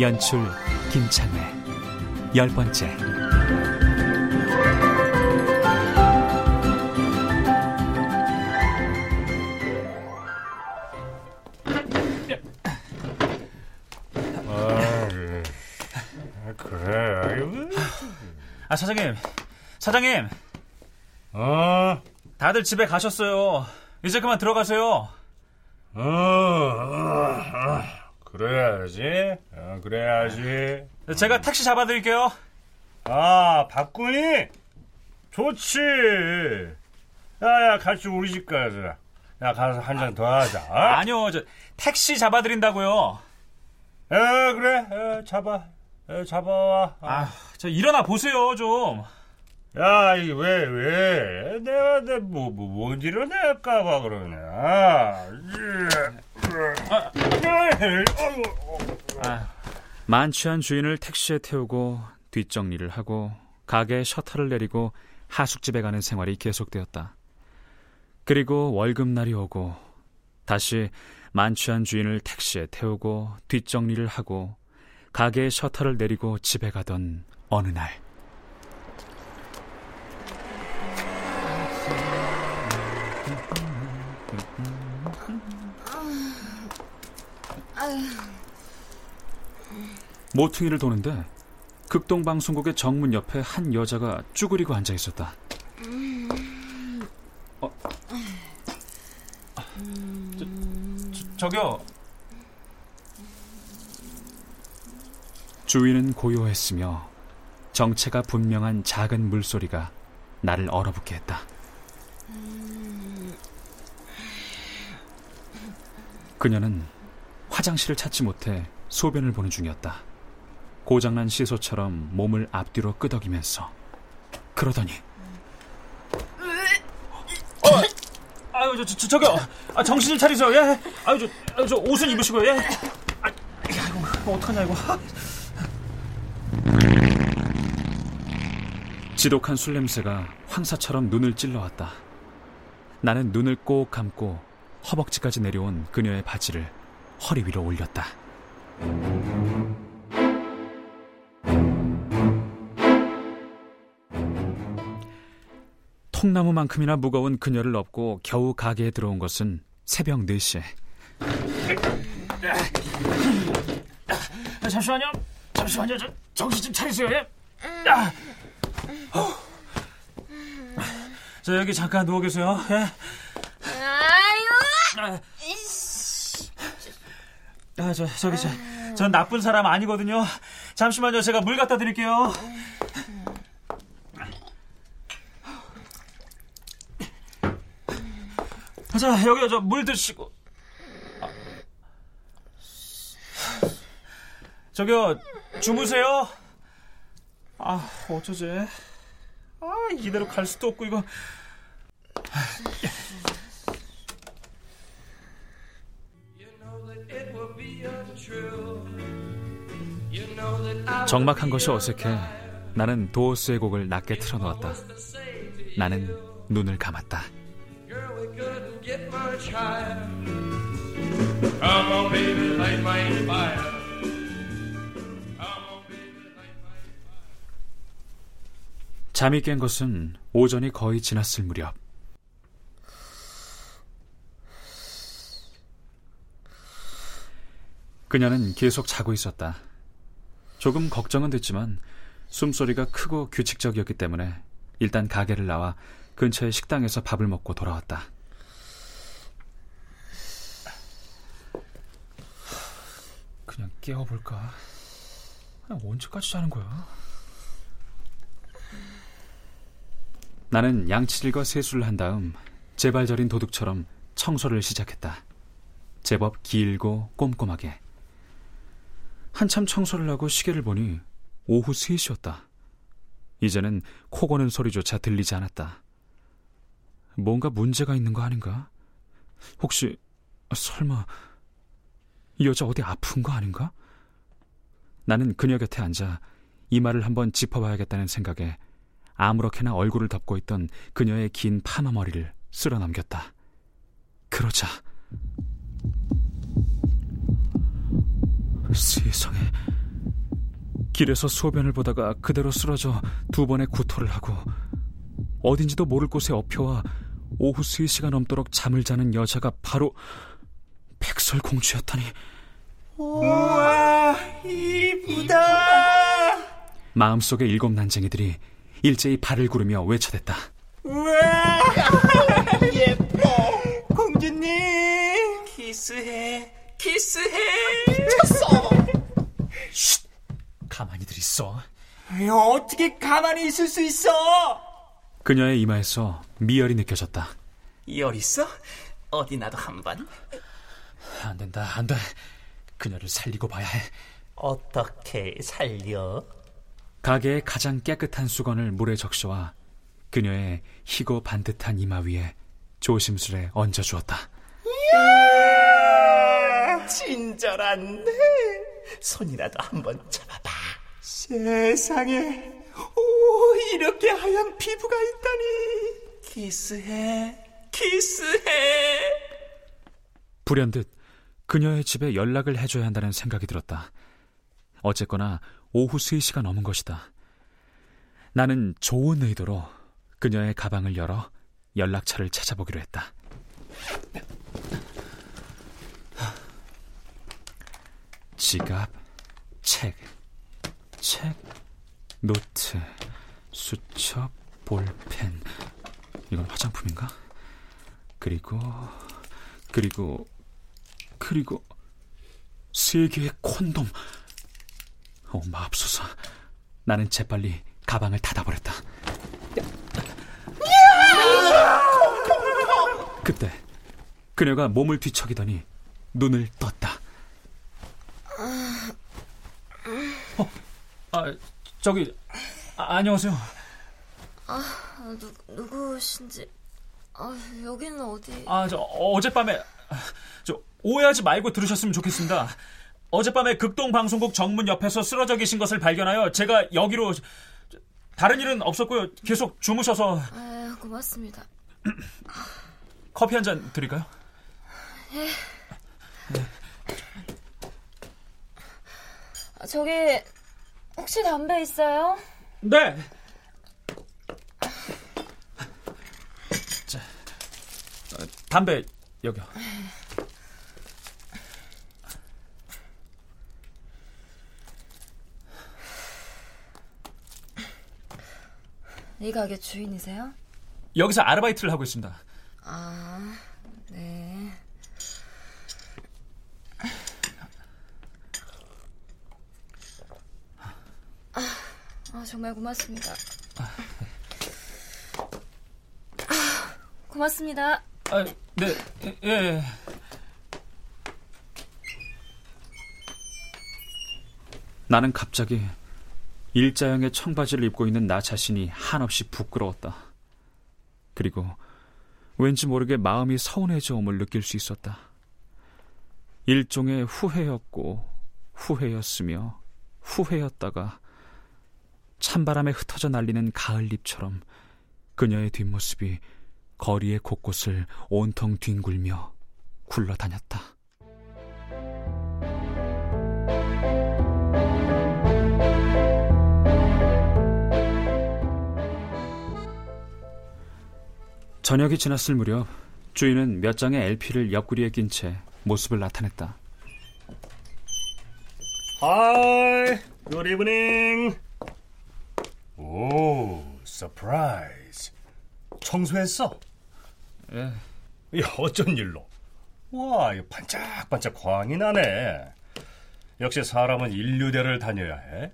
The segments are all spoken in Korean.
연출 김창회 열 번째. 아, 그래. 아이고. 아 사장님. 사장님. 어, 다들 집에 가셨어요. 이제 그만 들어가세요. 어, 어, 어. 그래야지. 어, 그래야지. 제가 택시 잡아드릴게요 아, 박군이? 좋지. 야, 야, 같이 우리 집 가자. 야, 가서 한 잔 더 하자. 어? 아니요 저 택시 잡아드린다고요 에, 그래. 에, 잡아. 에, 잡아와. 아. 아 저 일어나 보세요 좀 야, 이 왜, 왜? 내가, 내, 뭐, 뭐, 뭔 일을 낼까봐 그러냐. 아, 아, 만취한 주인을 택시에 태우고 뒷정리를 하고 가게 셔터를 내리고 하숙집에 가는 생활이 계속되었다. 그리고 월급날이 오고 다시 만취한 주인을 택시에 태우고 뒷정리를 하고 가게의 셔터를 내리고 집에 가던 어느 날 모퉁이를 도는데 극동 방송국의 정문 옆에 한 여자가 쭈그리고 앉아 있었다. 어. 저, 저, 저기요 주위는 고요했으며 정체가 분명한 작은 물소리가 나를 얼어붙게 했다. 그녀는 화장실을 찾지 못해 소변을 보는 중이었다. 고장난 시소처럼 몸을 앞뒤로 끄덕이면서 그러더니 아유 저, 저 저기요. 아, 정신을 차리세요 예? 아유 저, 아유, 저 옷은 입으시고요. 예? 아, 아이고 어떡하냐 이거. 지독한 술 냄새가 황사처럼 눈을 찔러왔다. 나는 눈을 꼭 감고 허벅지까지 내려온 그녀의 바지를 허리 위로 올렸다. 통나무만큼이나 무거운 그녀를 업고 겨우 가게에 들어온 것은 새벽 4시에. 아, 잠시만요. 잠시만요. 저, 정신 좀 차리세요. 예. 아. 어. 저 여기 잠깐 누워 계세요. 예. 아유, 아, 아, 저, 저기, 저, 전 나쁜 사람 아니거든요. 잠시만요, 제가 물 갖다 드릴게요. 자, 여기요, 저 물 드시고. 아. 저기요, 주무세요. 아, 어쩌지? 아, 이대로 갈 수도 없고, 이거. 적막한 것이 어색해 나는 도어스의 곡을 낮게 틀어놓았다. 나는 눈을 감았다. 잠이 깬 것은 오전이 거의 지났을 무렵. 그녀는 계속 자고 있었다. 조금 걱정은 됐지만 숨소리가 크고 규칙적이었기 때문에 일단 가게를 나와 근처의 식당에서 밥을 먹고 돌아왔다. 그냥 깨워볼까? 그냥 언제까지 자는 거야? 나는 양치질과 세수를 한 다음 제발 저린 도둑처럼 청소를 시작했다. 제법 길고 꼼꼼하게. 한참 청소를 하고 시계를 보니 오후 3시였다. 이제는 코 고는 소리조차 들리지 않았다. 뭔가 문제가 있는 거 아닌가? 혹시 설마 이 여자 어디 아픈 거 아닌가? 나는 그녀 곁에 앉아 이마를 한번 짚어봐야겠다는 생각에 아무렇게나 얼굴을 덮고 있던 그녀의 긴 파마 머리를 쓸어 넘겼다. 그러자 세상에 길에서 소변을 보다가 그대로 쓰러져 두 번의 구토를 하고 어딘지도 모를 곳에 엎혀와 오후 3시가 넘도록 잠을 자는 여자가 바로 백설공주였다니. 우와, 이쁘다. 마음속의 일곱 난쟁이들이 일제히 발을 구르며 외쳐댔다. 우와, 예뻐. 공주님, 키스해, 키스해. 미쳤어. 쉿, 가만히들 있어. 어떻게 가만히 있을 수 있어? 그녀의 이마에서 미열이 느껴졌다. 열 있어? 어디 나도 한 번. 안 된다, 안 돼. 그녀를 살리고 봐야 해. 어떻게 살려? 가게의 가장 깨끗한 수건을 물에 적셔와 그녀의 희고 반듯한 이마 위에 조심스레 얹어주었다. 이야, 친절한데. 손이라도 한번 잡아봐. 세상에, 오, 이렇게 하얀 피부가 있다니. 키스해, 키스해. 불현듯 그녀의 집에 연락을 해줘야 한다는 생각이 들었다. 어쨌거나 오후 3시가 넘은 것이다. 나는 좋은 의도로 그녀의 가방을 열어 연락처를 찾아보기로 했다. 지갑, 책, 책, 노트, 수첩, 볼펜. 이건 화장품인가? 그리고, 그리고, 그리고, 세 개의 콘돔. 어, 마법소사. 나는 재빨리 가방을 닫아버렸다. 그때 그녀가 몸을 뒤척이더니 눈을 떴다. 어, 아, 저기, 아, 안녕하세요. 아, 누, 누구신지. 아, 여기는 어디? 아, 저, 어젯밤에, 저, 오해하지 말고 들으셨으면 좋겠습니다. 어젯밤에 극동 방송국 정문 옆에서 쓰러져 계신 것을 발견하여 제가 여기로, 다른 일은 없었고요. 계속 주무셔서. 아, 고맙습니다. 커피 한 잔 드릴까요? 예. 네. 아, 저기, 혹시 담배 있어요? 네. 자, 어, 담배 여기요. 이 가게 주인이세요? 여기서 아르바이트를 하고 있습니다. 아, 네. 아, 아 정말 고맙습니다. 아, 고맙습니다. 아, 네, 예. 예. 나는 갑자기 일자형의 청바지를 입고 있는 나 자신이 한없이 부끄러웠다. 그리고 왠지 모르게 마음이 서운해져 옴을 느낄 수 있었다. 일종의 후회였고 후회였으며 후회였다가 찬바람에 흩어져 날리는 가을잎처럼 그녀의 뒷모습이 거리의 곳곳을 온통 뒹굴며 굴러다녔다. 저녁이 지났을 무렵 주인은 몇 장의 LP를 옆구리에 낀 채 모습을 나타냈다. Hi, good evening. 오, surprise. 청소했어? 예. 야, 어쩐 일로? 와, 이거 반짝반짝 광이 나네. 역시 사람은 일류대를 다녀야 해.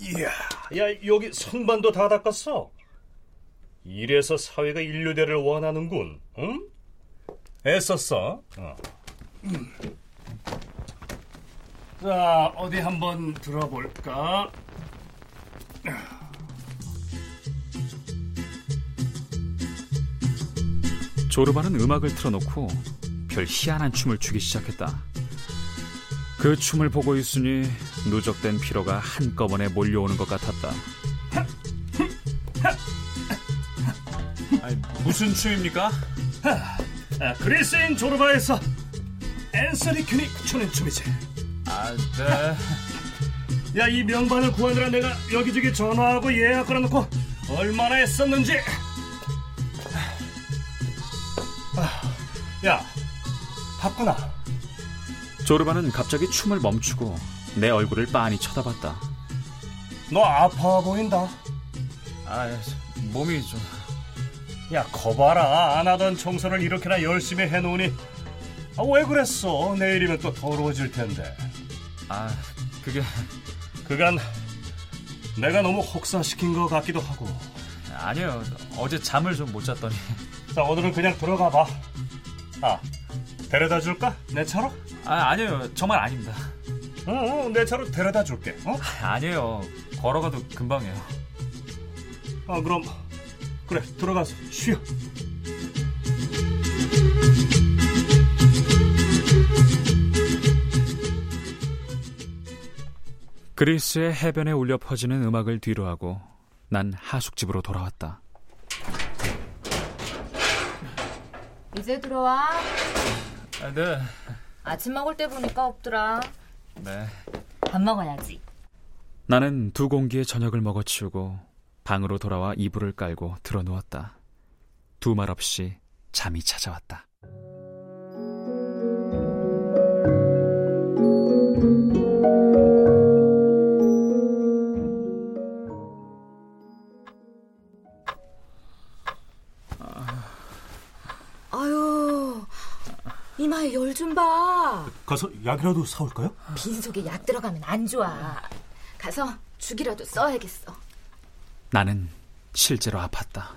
이야, 야, 여기 선반도 다 닦았어. 이래서 사회가 인류대를 원하는군, 응? 애썼어. 어. 자, 어디 한번 들어볼까? 조르바는 음악을 틀어놓고 별 희한한 춤을 추기 시작했다. 그 춤을 보고 있으니 누적된 피로가 한꺼번에 몰려오는 것 같았다. 아니, 무슨 춤입니까? 아, 그리스인 조르바에서 앤서니 큐니 추는 춤이지. 아, 네. 야, 이 명반을 구하느라 내가 여기저기 전화하고 예약 걸어놓고 얼마나 했었는지. 아, 야, 바꾸나. 조르바는 갑자기 춤을 멈추고 내 얼굴을 빤히 쳐다봤다. 너 아파 보인다. 아, 몸이 좀. 야, 거봐라. 안 하던 청소를 이렇게나 열심히 해놓으니. 아, 왜 그랬어? 내일이면 또 더러워질 텐데. 아, 그게. 그간 내가 너무 혹사시킨 것 같기도 하고. 아니요. 어제 잠을 좀 못 잤더니. 자, 오늘은 그냥 들어가 봐. 아, 데려다 줄까? 내 차로? 아, 아니에요. 정말 아닙니다. 응, 응, 내 차로 데려다 줄게. 어? 아니에요. 걸어가도 금방이에요. 아, 그럼 그래, 들어가서 쉬어. 그리스의 해변에 울려 퍼지는 음악을 뒤로하고 난 하숙집으로 돌아왔다. 이제 들어와. 아, 네. 아침 먹을 때 보니까 없더라. 네. 밥 먹어야지. 나는 두 공기의 저녁을 먹어치우고 방으로 돌아와 이불을 깔고 드러누웠다. 두 말 없이 잠이 찾아왔다. 좀 봐. 가서 약이라도 사올까요? 빈속에 약 들어가면 안 좋아. 가서 죽이라도 써야겠어. 나는 실제로 아팠다.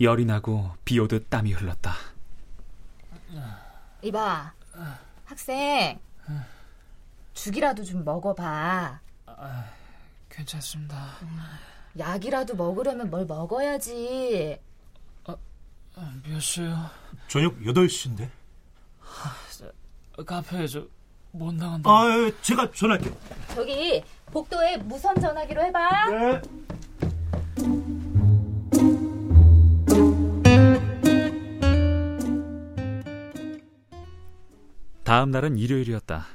열이 나고 비 오듯 땀이 흘렀다. 이봐, 학생. 죽이라도 좀 먹어봐. 괜찮습니다. 약이라도 먹으려면 뭘 먹어야지. 몇 시요? 저녁 8시인데. 카페에 저못 나간다. 아, 제가 전화할게요. 저기 복도에 무선 전화기로 해봐. 네. 다음 날은 일요일이었다.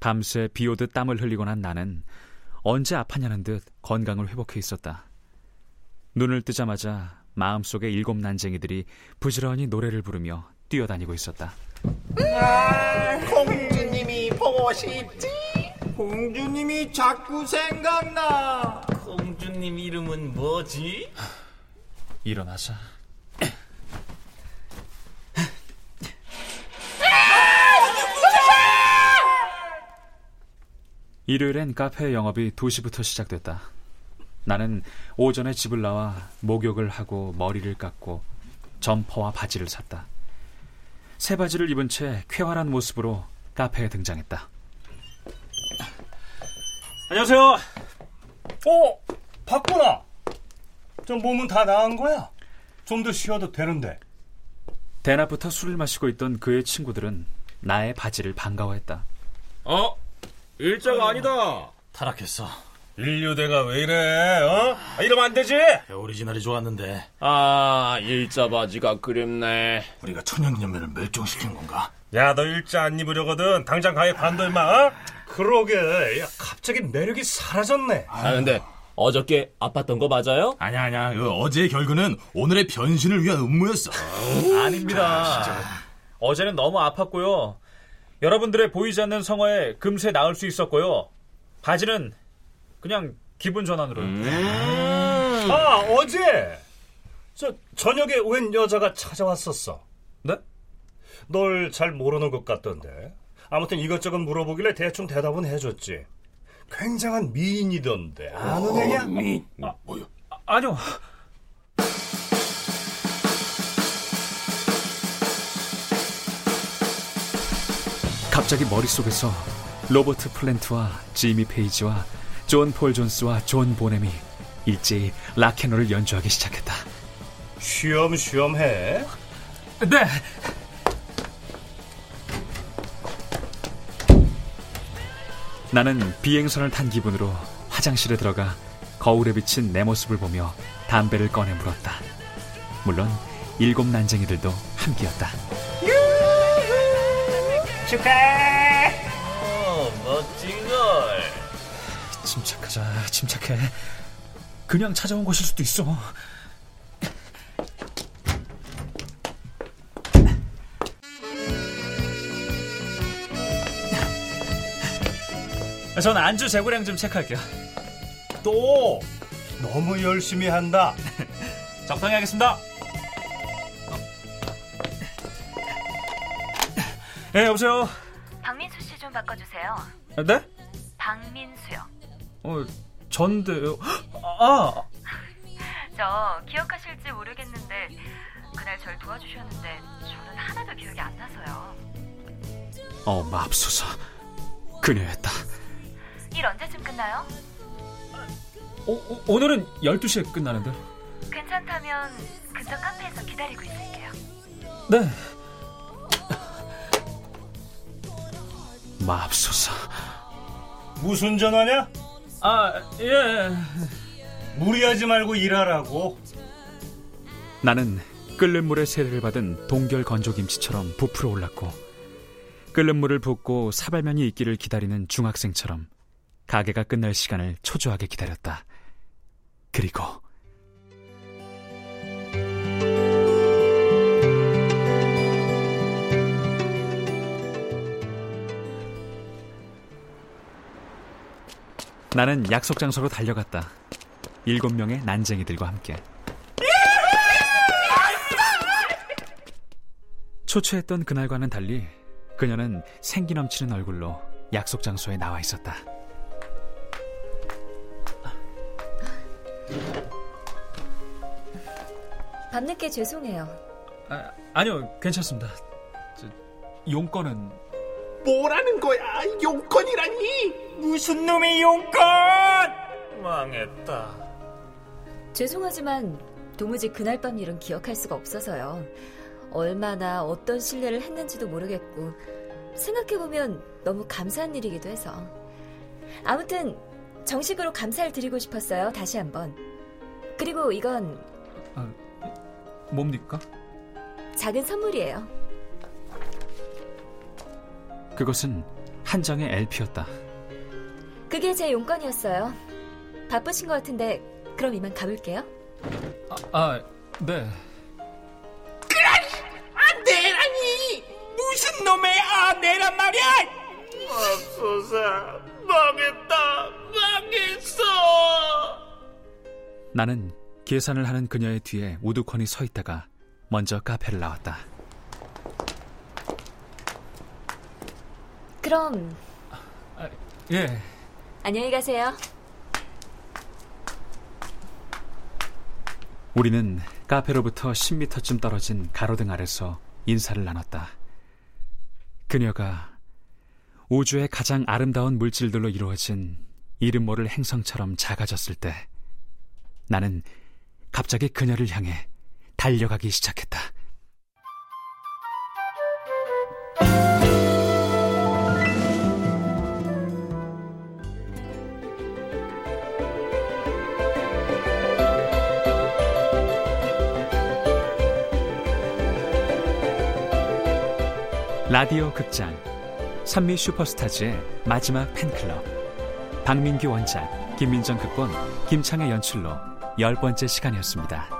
밤새 비 오듯 땀을 흘리고 난 나는 언제 아팠냐는 듯 건강을 회복해 있었다. 눈을 뜨자마자 마음속의 일곱 난쟁이들이 부지런히 노래를 부르며 뛰어다니고 있었다. 공주님이 보고 싶지? 공주님이 자꾸 생각나. 공주님 이름은 뭐지? 일어나자. 일요일엔 카페 영업이 2시부터 시작됐다. 나는 오전에 집을 나와 목욕을 하고 머리를 깎고 점퍼와 바지를 샀다. 새 바지를 입은 채 쾌활한 모습으로 카페에 등장했다. 안녕하세요. 어, 바꾸나. 저 몸은 다 나은 거야. 좀 더 쉬어도 되는데. 대낮부터 술을 마시고 있던 그의 친구들은 나의 바지를 반가워했다. 어? 일자가 아니다. 타락했어. 인류대가 왜 이래? 어? 아, 이러면 안 되지. 오리지널이 좋았는데 아, 일자 바지가 그립네. 우리가 천연기념면을 멸종시킨 건가? 야, 너 일자 안 입으려거든. 당장 가게 관둬 임마. 어? 그러게. 야, 갑자기 매력이 사라졌네. 아 근데 어저께 아팠던 거 맞아요? 아니야 아니야. 그 어제의 결근은 오늘의 변신을 위한 음모였어. 아닙니다. 어제는 너무 아팠고요. 여러분들의 보이지 않는 성화에 금세 나을 수 있었고요. 바지는 그냥 기분 전환으로요. 아, 어제 저 저녁에 웬 여자가 찾아왔었어. 네? 널 잘 모르는 것 같던데. 아무튼 이것저것 물어보길래 대충 대답은 해줬지. 굉장한 미인이던데. 아는 애냐? 미 뭐야? 아니요. 갑자기 머릿속에서 로버트 플랜트와 지미 페이지와 존 폴 존스와 존 보넴이 일제히 락앤롤을 연주하기 시작했다. 쉬엄쉬엄 해. 네. 나는 비행선을 탄 기분으로 화장실에 들어가 거울에 비친 내 모습을 보며 담배를 꺼내 물었다. 물론 일곱 난쟁이들도 함께였다. 축하해. 어, 멋진 걸. 침착하자, 침착해. 그냥 찾아온 것일 수도 있어. 전 안주 재고량 좀 체크할게요. 또 너무 열심히 한다. 적당히 하겠습니다. 네, 여보세요. 박민수 씨 좀 바꿔주세요. 네? 어, 전데요. 아, 저 기억하실지 모르겠는데 그날 절 도와주셨는데 저는 하나도 기억이 안 나서요. 어, 맙소사. 그녀였다. 일 언제쯤 끝나요? 오, 오, 오늘은 12시에 끝나는데. 괜찮다면 근처 카페에서 기다리고 있을게요. 네. 맙소사. 무슨 전화냐? 아, 예. 무리하지 말고 일하라고. 나는 끓는 물에 세례를 받은 동결 건조김치처럼 부풀어 올랐고 끓는 물을 붓고 사발면이 있기를 기다리는 중학생처럼 가게가 끝날 시간을 초조하게 기다렸다. 그리고 나는 약속 장소로 달려갔다. 일곱 명의 난쟁이들과 함께. 초췌했던 그날과는 달리 그녀는 생기 넘치는 얼굴로 약속 장소에 나와 있었다. 밤늦게 죄송해요. 아, 아니요, 괜찮습니다. 저, 용건은 뭐라는 거야? 용건이라니? 무슨 놈의 용건! 망했다. 죄송하지만 도무지 그날 밤 일은 기억할 수가 없어서요. 얼마나 어떤 신뢰를 했는지도 모르겠고 생각해보면 너무 감사한 일이기도 해서 아무튼 정식으로 감사를 드리고 싶었어요. 다시 한번. 그리고 이건 뭡니까? 작은 선물이에요. 그것은 한 장의 LP였다. 그게 제 용건이었어요. 바쁘신 것 같은데 그럼 이만 가볼게요. 아, 아 네. 아내라니! 무슨 놈의 아내란 말이야! 맙소사, 망했다, 망했어! 나는 계산을 하는 그녀의 뒤에 우두커니 서 있다가 먼저 카페를 나왔다. 그럼 예. 안녕히 가세요. 우리는 카페로부터 10미터쯤 떨어진 가로등 아래서 인사를 나눴다. 그녀가 우주의 가장 아름다운 물질들로 이루어진 이름 모를 행성처럼 작아졌을 때 나는 갑자기 그녀를 향해 달려가기 시작했다. 라디오 극장 선미 슈퍼스타즈의 마지막 팬클럽 박민규 원작 김민정 극본 김창의 연출로 열 번째 시간이었습니다.